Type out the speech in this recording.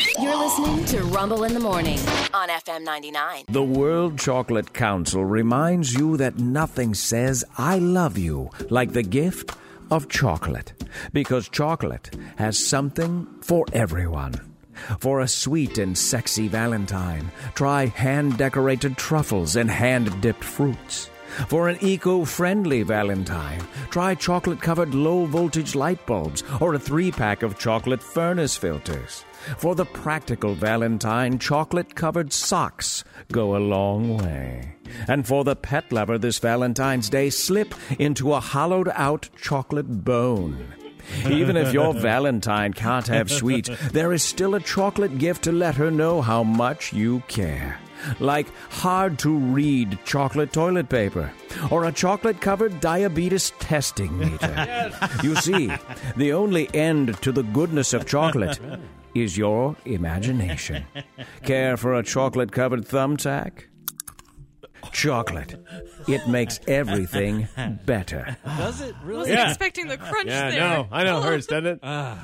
You're listening to Rumble in the Morning on FM 99. The World Chocolate Council reminds you that nothing says I love you like the gift of chocolate, because chocolate has something for everyone. For a sweet and sexy Valentine, try hand decorated truffles and hand dipped fruits. For an eco friendly Valentine, try chocolate covered low voltage light bulbs or a three pack of chocolate furnace filters. For the practical Valentine, chocolate covered socks go a long way. And for the pet lover this Valentine's Day, slip into a hollowed out chocolate bone. Even if your Valentine can't have sweets, there is still a chocolate gift to let her know how much you care. Like hard to read chocolate toilet paper or a chocolate covered diabetes testing meter. You see, the only end to the goodness of chocolate is your imagination. Care for a chocolate covered thumbtack? Chocolate. It makes everything better. Does it really? Wasn't Yeah. expecting the crunch Yeah, there. no, I know hurts, doesn't it? Ah.